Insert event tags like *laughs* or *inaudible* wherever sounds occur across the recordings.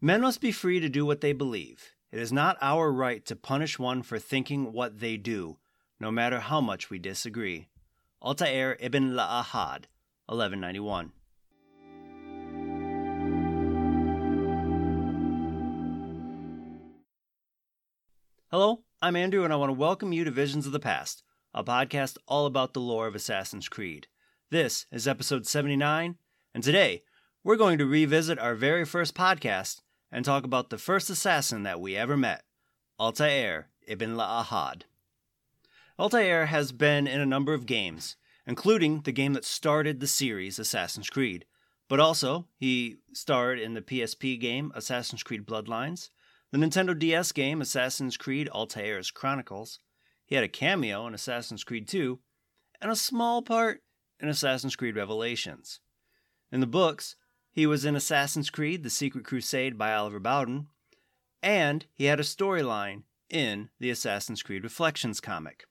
Men must be free to do what they believe. It is not our right to punish one for thinking what they do, no matter how much we disagree. Altair ibn La'ahad, 1191. Hello, I'm Andrew, and I want to welcome you to Visions of the Past, a podcast all about the lore of Assassin's Creed. This is episode 79, and today we're going to revisit our very first podcast and talk about the first assassin that we ever met, Altair ibn La'ahad. Altair has been in a number of games, including the game that started the series Assassin's Creed, but also he starred in the PSP game Assassin's Creed Bloodlines, the Nintendo DS game Assassin's Creed Altair's Chronicles. He had a cameo in Assassin's Creed 2, and a small part in Assassin's Creed Revelations. In the books, he was in Assassin's Creed The Secret Crusade by Oliver Bowden, and he had a storyline in the Assassin's Creed Reflections comic.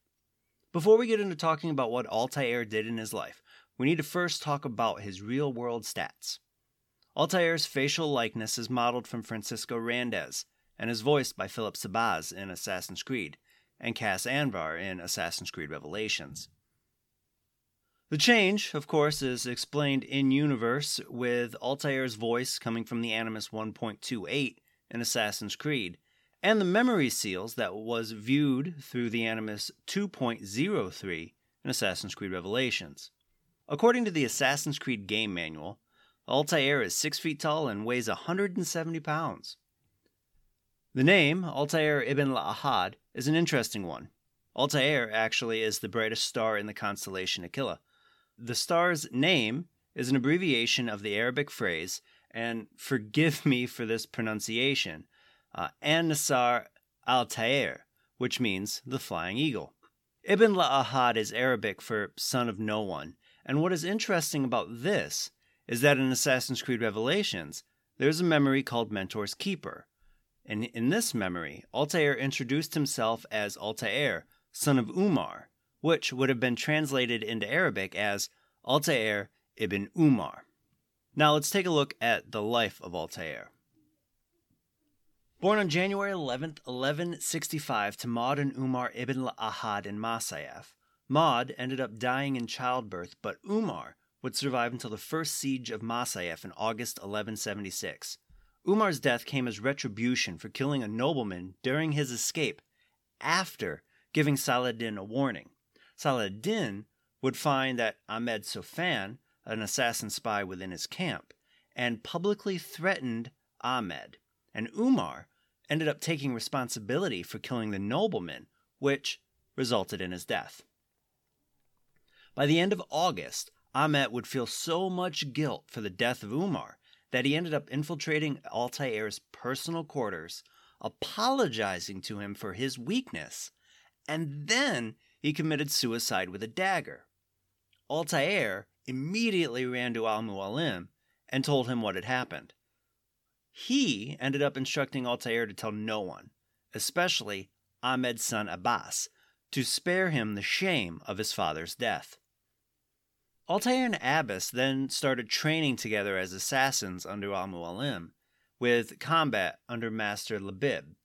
Before we get into talking about what Altair did in his life, we need to first talk about his real world stats. Altair's facial likeness is modeled from Francisco Randez, and is voiced by Philip Shahbaz in Assassin's Creed, and Cass Anvar in Assassin's Creed Revelations. The change, of course, is explained in universe with Altair's voice coming from the Animus 1.28 in Assassin's Creed, and the memory seals that was viewed through the Animus 2.03 in Assassin's Creed Revelations. According to the Assassin's Creed game manual, Altair is 6 feet tall and weighs 170 pounds. The name, Altair ibn La'ahad, is an interesting one. Altair actually is the brightest star in the constellation Aquila. The star's name is an abbreviation of the Arabic phrase, and forgive me for this pronunciation, uh, An-Nasar Altair, which means the flying eagle. Ibn La'ahad is Arabic for son of no one, and what is interesting about this is that in Assassin's Creed Revelations, there's a memory called Mentor's Keeper, and in this memory, Altair introduced himself as Altair, son of Umar, which would have been translated into Arabic as Altair ibn Umar. Now let's take a look at the life of Altair. Born on January 11, 1165, to Maud and Umar ibn Ahad in Masyaf, Maud ended up dying in childbirth, but Umar would survive until the first siege of Masyaf in August 1176. Umar's death came as retribution for killing a nobleman during his escape after giving Saladin a warning. Saladin would find that Ahmed Sofian, an assassin spy within his camp, and publicly threatened Ahmed. And Umar ended up taking responsibility for killing the nobleman, which resulted in his death. By the end of August, Ahmed would feel so much guilt for the death of Umar that he ended up infiltrating Altair's personal quarters, apologizing to him for his weakness, and then he committed suicide with a dagger. Altair immediately ran to Al Mualim and told him what had happened. He ended up instructing Altair to tell no one, especially Ahmed's son Abbas, to spare him the shame of his father's death. Altair and Abbas then started training together as assassins under Al Mualim, with combat under Master Labib.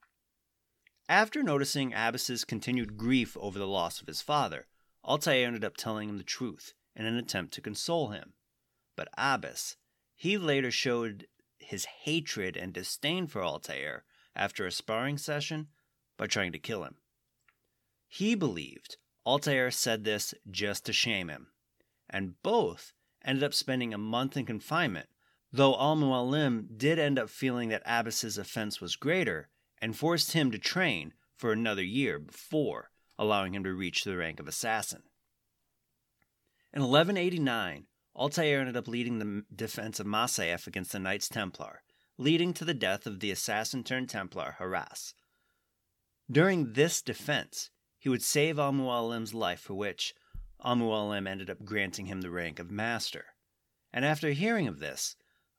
After noticing Abbas's continued grief over the loss of his father, Altair ended up telling him the truth in an attempt to console him. But Abbas, he later showed his hatred and disdain for Altair after a sparring session by trying to kill him. He believed Altair said this just to shame him and both ended up spending a month in confinement, though Al Mualim did end up feeling that Abbas's offense was greater and forced him to train for another year before allowing him to reach the rank of assassin. In 1189, Altair ended up leading the defense of Masyaf against the Knights Templar, leading to the death of the assassin turned Templar Haras. During this defense, he would save Al life, for which Al Mualim ended up granting him the rank of master. And after hearing of this,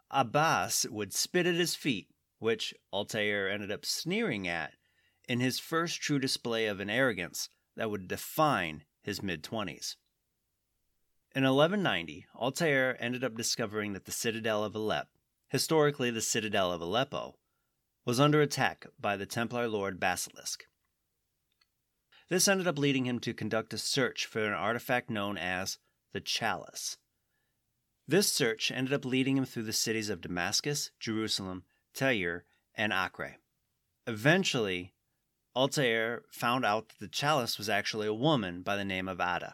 Abbas would spit at his feet, which Altair ended up sneering at in his first true display of an arrogance that would define his mid 20s. In 1190, Altair ended up discovering that the citadel of Aleppo, historically the citadel of Aleppo, was under attack by the Templar Lord Basilisk. This ended up leading him to conduct a search for an artifact known as the Chalice. This search ended up leading him through the cities of Damascus, Jerusalem, Tyre, and Acre. Eventually, Altair found out that the chalice was actually a woman by the name of Adha.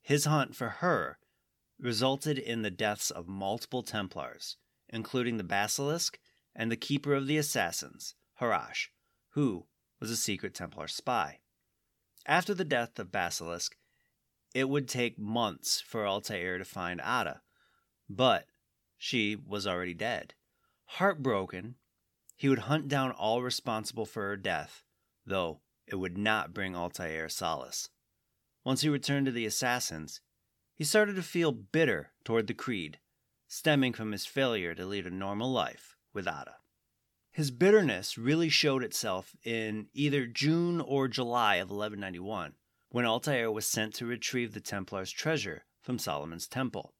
His hunt for her resulted in the deaths of multiple Templars, including the Basilisk and the Keeper of the Assassins, Harash, who was a secret Templar spy. After the death of Basilisk, it would take months for Altair to find Adha, but she was already dead. Heartbroken, he would hunt down all responsible for her death, though it would not bring Altair solace. Once he returned to the assassins, he started to feel bitter toward the Creed, stemming from his failure to lead a normal life with Adha. His bitterness really showed itself in either June or July of 1191, when Altair was sent to retrieve the Templar's treasure from Solomon's temple.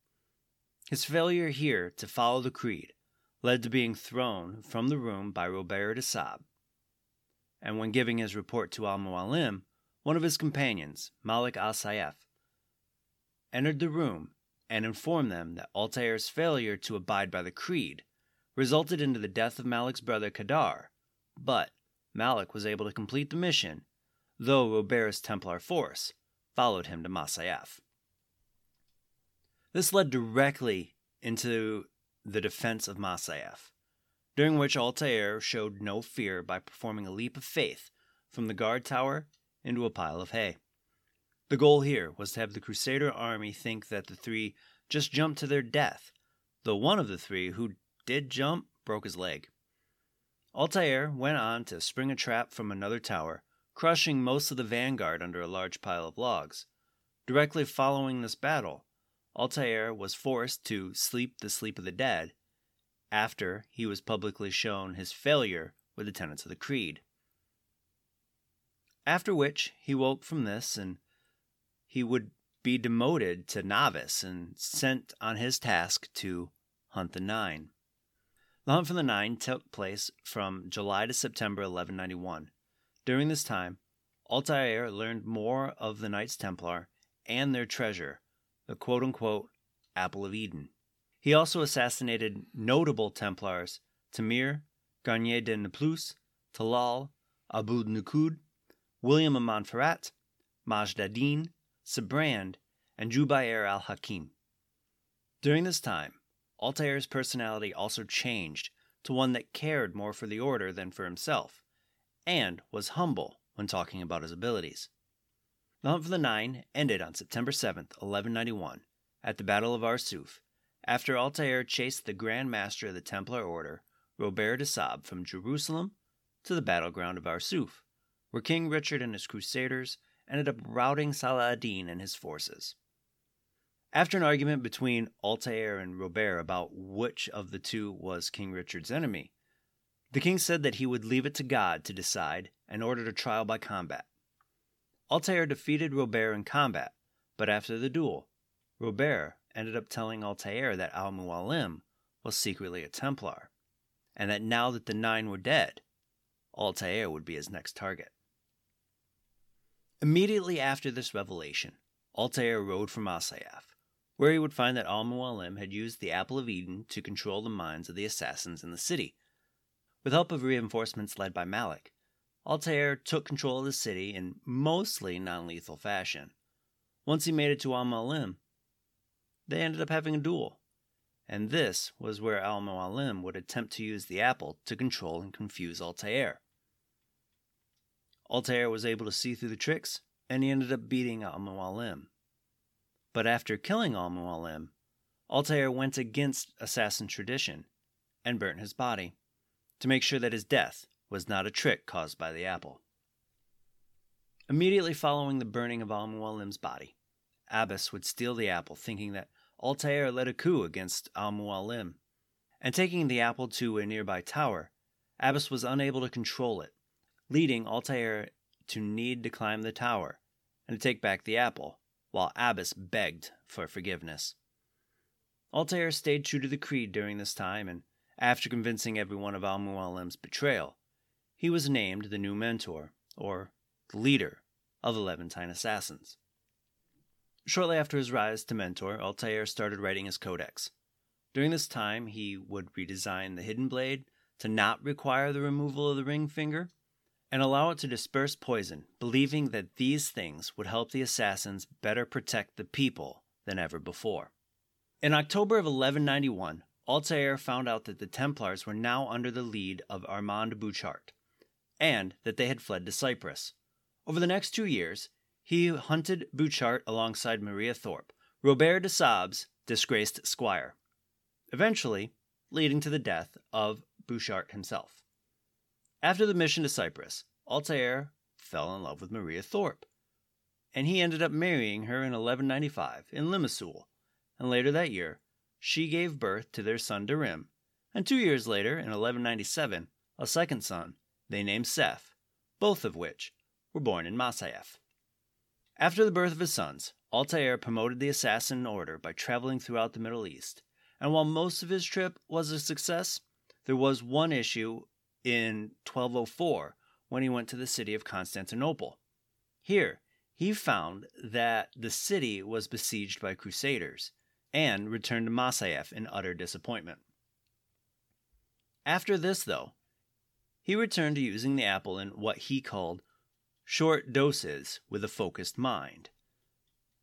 His failure here to follow the creed led to being thrown from the room by Robert de Sab. And when giving his report to Al Mualim, one of his companions, Malik al Sayef, entered the room and informed them that Altair's failure to abide by the creed resulted into the death of Malik's brother Kadar, but Malik was able to complete the mission, though Robert's Templar force followed him to Masyaf. This led directly into the defense of Masyaf, during which Altair showed no fear by performing a leap of faith from the guard tower into a pile of hay. The goal here was to have the Crusader army think that the three just jumped to their death, though one of the three who did jump broke his leg. Altair went on to spring a trap from another tower, crushing most of the vanguard under a large pile of logs. Directly following this battle, Altair was forced to sleep the sleep of the dead after he was publicly shown his failure with the tenets of the Creed. After which he woke from this and he would be demoted to novice and sent on his task to hunt the Nine. The hunt for the Nine took place from July to September 1191. During this time, Altair learned more of the Knights Templar and their treasure, the quote unquote Apple of Eden. He also assassinated notable Templars Tamir, Garnier de Naplouse, Talal, Abu Nukud, William of Montferrat, Majd ad-Din, Sibrand, and Jubayr al Hakim. During this time, Altair's personality also changed to one that cared more for the order than for himself, and was humble when talking about his abilities. The hunt for the Nine ended on September 7, 1191, at the Battle of Arsuf, after Altair chased the Grand Master of the Templar Order, Robert de Sab, from Jerusalem to the battleground of Arsuf, where King Richard and his crusaders ended up routing Salah ad-Din and his forces. After an argument between Altair and Robert about which of the two was King Richard's enemy, the king said that he would leave it to God to decide and ordered a trial by combat. Altair defeated Robert in combat, but after the duel, Robert ended up telling Altair that Al Mualim was secretly a Templar, and that now that the nine were dead, Altair would be his next target. Immediately after this revelation, Altair rode for Masyaf, where he would find that Al Mualim had used the Apple of Eden to control the minds of the assassins in the city. With help of reinforcements led by Malik, Altair took control of the city in mostly non lethal fashion. Once he made it to Al Mualim, they ended up having a duel, and this was where Al Mualim would attempt to use the apple to control and confuse Altair. Altair was able to see through the tricks, and he ended up beating Al Mualim. But after killing Al Mualim, Altair went against assassin tradition and burnt his body to make sure that his death was not a trick caused by the apple. Immediately following the burning of Al Mualim's body, Abbas would steal the apple, thinking that Altair led a coup against Al Mualim. And taking the apple to a nearby tower, Abbas was unable to control it, leading Altair to need to climb the tower and to take back the apple, while Abbas begged for forgiveness. Altair stayed true to the creed during this time and after convincing everyone of Al Mualim's betrayal, he was named the new mentor, or the leader, of the Levantine assassins. Shortly after his rise to mentor, Altair started writing his codex. During this time, he would redesign the hidden blade to not require the removal of the ring finger and allow it to disperse poison, believing that these things would help the assassins better protect the people than ever before. In October of 1191, Altair found out that the Templars were now under the lead of Armand Bouchart, and that they had fled to Cyprus. Over the next two years, he hunted Bouchart alongside Maria Thorpe, Robert de Sab's disgraced squire, eventually leading to the death of Bouchart himself. After the mission to Cyprus, Altair fell in love with Maria Thorpe, and he ended up marrying her in 1195 in Limassol, and later that year, she gave birth to their son Darim, and two years later, in 1197, a second son they named Seth, both of which were born in Masyaf. After the birth of his sons, Altair promoted the assassin order by traveling throughout the Middle East, and while most of his trip was a success, there was one issue in 1204 when he went to the city of Constantinople. Here, he found that the city was besieged by crusaders and returned to Masyaf in utter disappointment. After this, though, he returned to using the apple in what he called short doses with a focused mind.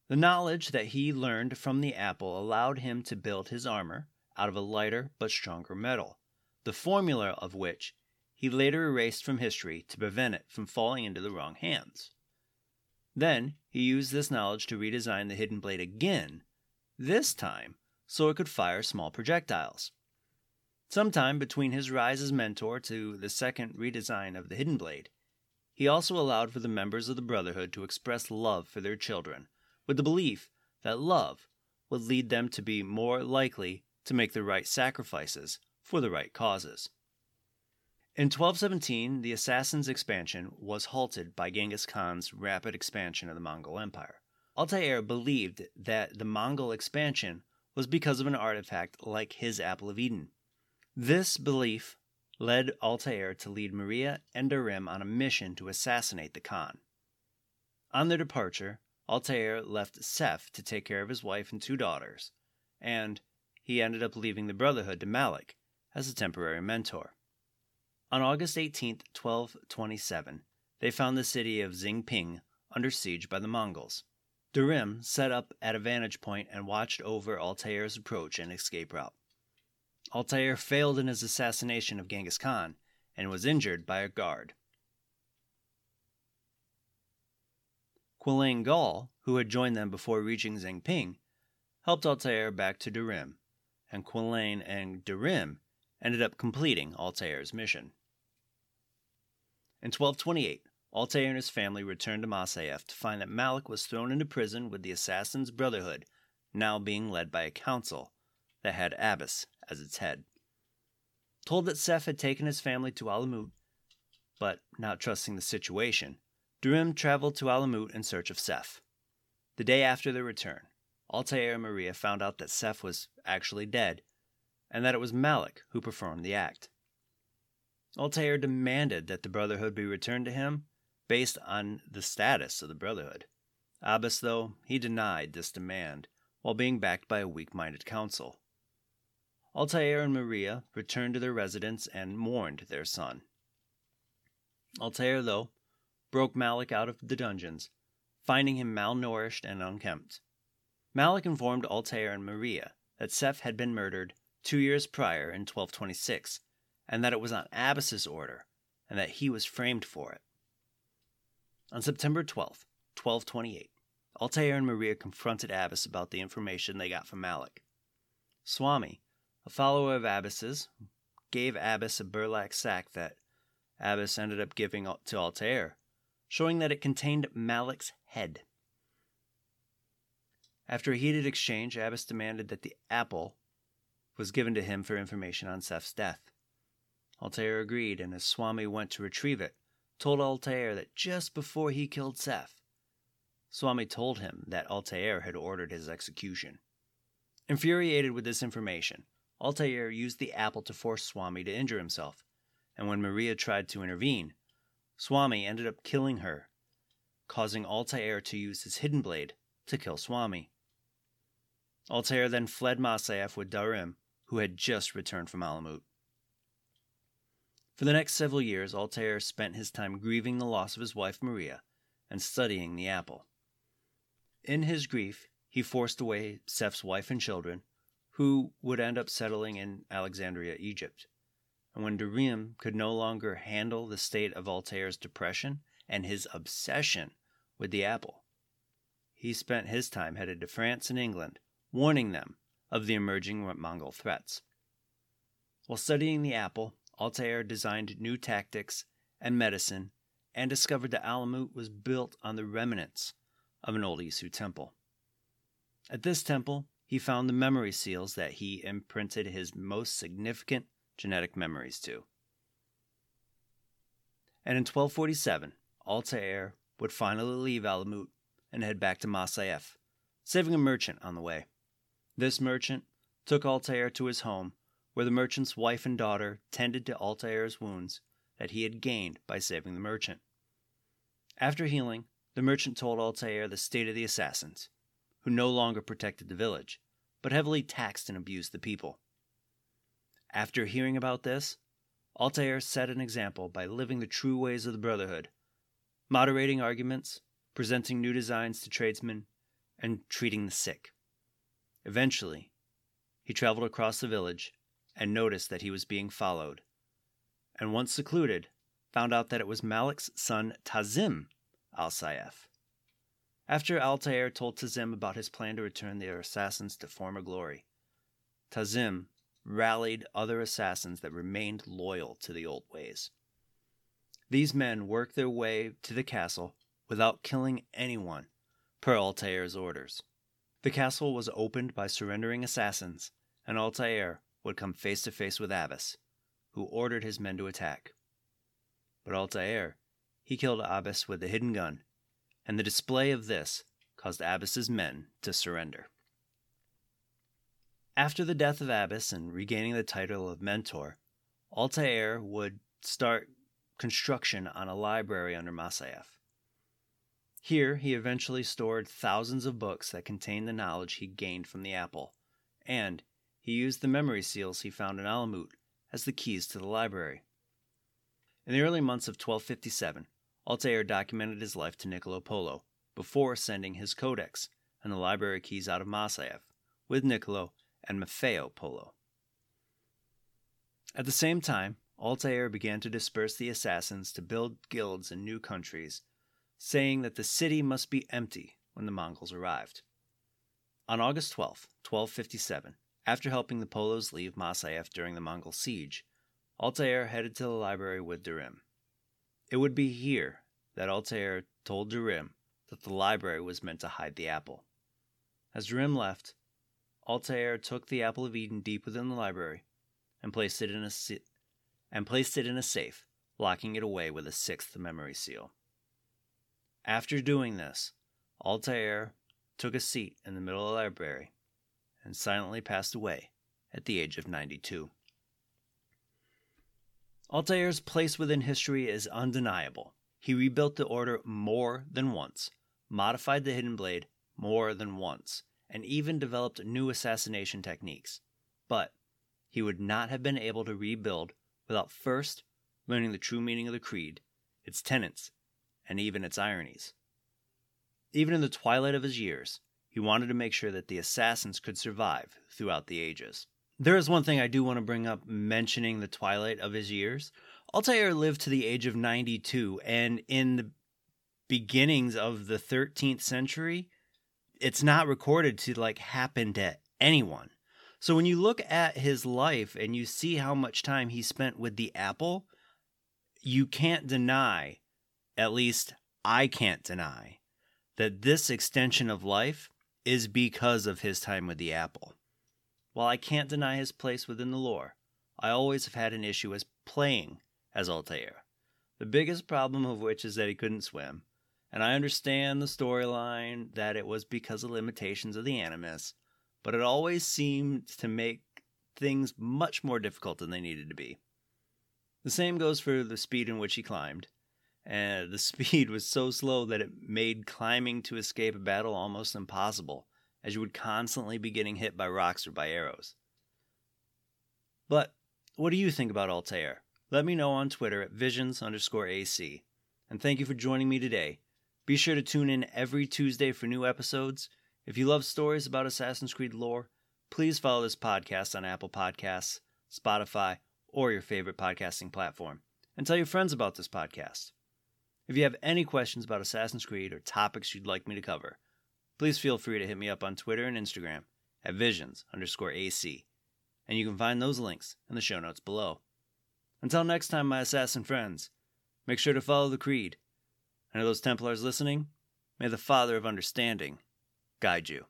The knowledge that he learned from the apple allowed him to build his armor out of a lighter but stronger metal, the formula of which he later erased from history to prevent it from falling into the wrong hands. Then he used this knowledge to redesign the hidden blade again, this time so it could fire small projectiles. Sometime between his rise as mentor to the second redesign of the hidden blade, he also allowed for the members of the Brotherhood to express love for their children, with the belief that love would lead them to be more likely to make the right sacrifices for the right causes. In 1217, the Assassins' expansion was halted by Genghis Khan's rapid expansion of the Mongol Empire. Altair believed that the Mongol expansion was because of an artifact like his Apple of Eden. This belief led Altair to lead Maria and Darim on a mission to assassinate the Khan. On their departure, Altair left Seth to take care of his wife and two daughters, and he ended up leaving the Brotherhood to Malik as a temporary mentor. On August 18, 1227, they found the city of Xingping under siege by the Mongols. Darim set up at a vantage point and watched over Altair's approach and escape route. Altair failed in his assassination of Genghis Khan and was injured by a guard. Qulan Gal, who had joined them before reaching Xingping, helped Altair back to Darim, and Quillane and Darim ended up completing Altair's mission. In 1228, Altair and his family returned to Masyaf to find that Malik was thrown into prison with the Assassin's Brotherhood, now being led by a council that had Abbas as its head. Told that Seth had taken his family to Alamut, but not trusting the situation, Darim traveled to Alamut in search of Seth. The day after their return, Altair and Maria found out that Seth was actually dead, and that it was Malik who performed the act. Altair demanded that the Brotherhood be returned to him based on the status of the Brotherhood. Abbas, though, he denied this demand while being backed by a weak minded council. Altair and Maria returned to their residence and mourned their son. Altair, though, broke Malik out of the dungeons, finding him malnourished and unkempt. Malik informed Altair and Maria that Seth had been murdered two years prior in 1226, and that it was on Abbas's order, and that he was framed for it. On September 12, 1228, Altair and Maria confronted Abbas about the information they got from Malik. Swami, a follower of Abbas's, gave Abbas a burlap sack that Abbas ended up giving to Altair, showing that it contained Malik's head. After a heated exchange, Abbas demanded that the apple was given to him for information on Seth's death. Altair agreed, and as Swami went to retrieve it, told Altair that just before he killed Seth, Swami told him that Altair had ordered his execution. Infuriated with this information, Altair used the apple to force Swami to injure himself, and when Maria tried to intervene, Swami ended up killing her, causing Altair to use his hidden blade to kill Swami. Altair then fled Masyaf with Darim, who had just returned from Alamut. For the next several years, Altair spent his time grieving the loss of his wife Maria and studying the apple. In his grief, he forced away Seth's wife and children, who would end up settling in Alexandria, Egypt. And when Darim could no longer handle the state of Altair's depression and his obsession with the apple, he spent his time headed to France and England, warning them of the emerging Mongol threats. While studying the apple, Altair designed new tactics and medicine and discovered that Alamut was built on the remnants of an old Isu temple. At this temple, he found the memory seals that he imprinted his most significant genetic memories to. And in 1247, Altair would finally leave Alamut and head back to Masyaf, saving a merchant on the way. This merchant took Altair to his home, where the merchant's wife and daughter tended to Altair's wounds that he had gained by saving the merchant. After healing, the merchant told Altair the state of the assassins, who no longer protected the village, but heavily taxed and abused the people. After hearing about this, Altair set an example by living the true ways of the Brotherhood, moderating arguments, presenting new designs to tradesmen, and treating the sick. Eventually, he traveled across the village and noticed that he was being followed, and once secluded, found out that it was Malik's son Tazim al Sayef. After Altair told Tazim about his plan to return their assassins to former glory, Tazim rallied other assassins that remained loyal to the old ways. These men worked their way to the castle without killing anyone, per Altair's orders. The castle was opened by surrendering assassins, and Altair would come face to face with Abbas, who ordered his men to attack. But Altair, he killed Abbas with a hidden gun, and the display of this caused Abbas's men to surrender. After the death of Abbas and regaining the title of mentor, Altair would start construction on a library under Masyaf. Here, he eventually stored thousands of books that contained the knowledge he gained from the apple, and he used the memory seals he found in Alamut as the keys to the library. In the early months of 1257, Altair documented his life to Niccolo Polo before sending his codex and the library keys out of Masyaf with Niccolo and Maffeo Polo. At the same time, Altair began to disperse the assassins to build guilds in new countries, saying that the city must be empty when the Mongols arrived. On August 12, 1257, after helping the Polos leave Masyaf during the Mongol siege, Altair headed to the library with Darim. It would be here that Altair told Darim that the library was meant to hide the apple. As Darim left, Altair took the apple of Eden deep within the library and placed it in a si- and placed it in a safe, locking it away with a sixth memory seal. After doing this, Altair took a seat in the middle of the library and silently passed away at the age of 92. Altair's place within history is undeniable. He rebuilt the order more than once, modified the hidden blade more than once, and even developed new assassination techniques. But he would not have been able to rebuild without first learning the true meaning of the creed, its tenets, and even its ironies. Even in the twilight of his years, he wanted to make sure that the assassins could survive throughout the ages. There is one thing I do want to bring up mentioning the twilight of his years. Altair lived to the age of 92, and in the beginnings of the 13th century, it's not recorded to like happen to anyone. So when you look at his life and you see how much time he spent with the apple, you can't deny, at least I can't deny, that this extension of life is because of his time with the apple. While I can't deny his place within the lore, I always have had an issue as playing as Altair. The biggest problem of which is that he couldn't swim. And I understand the storyline that it was because of limitations of the Animus, but it always seemed to make things much more difficult than they needed to be. The same goes for the speed in which he climbed. And the *laughs* speed was so slow that it made climbing to escape a battle almost impossible, as you would constantly be getting hit by rocks or by arrows. But what do you think about Altair? Let me know on Twitter at visions underscore AC. And thank you for joining me today. Be sure to tune in every Tuesday for new episodes. If you love stories about Assassin's Creed lore, please follow this podcast on Apple Podcasts, Spotify, or your favorite podcasting platform, and tell your friends about this podcast. If you have any questions about Assassin's Creed or topics you'd like me to cover, please feel free to hit me up on Twitter and Instagram at visions underscore AC, and you can find those links in the show notes below. Until next time, my assassin friends, make sure to follow the Creed. And to those Templars listening, may the Father of Understanding guide you.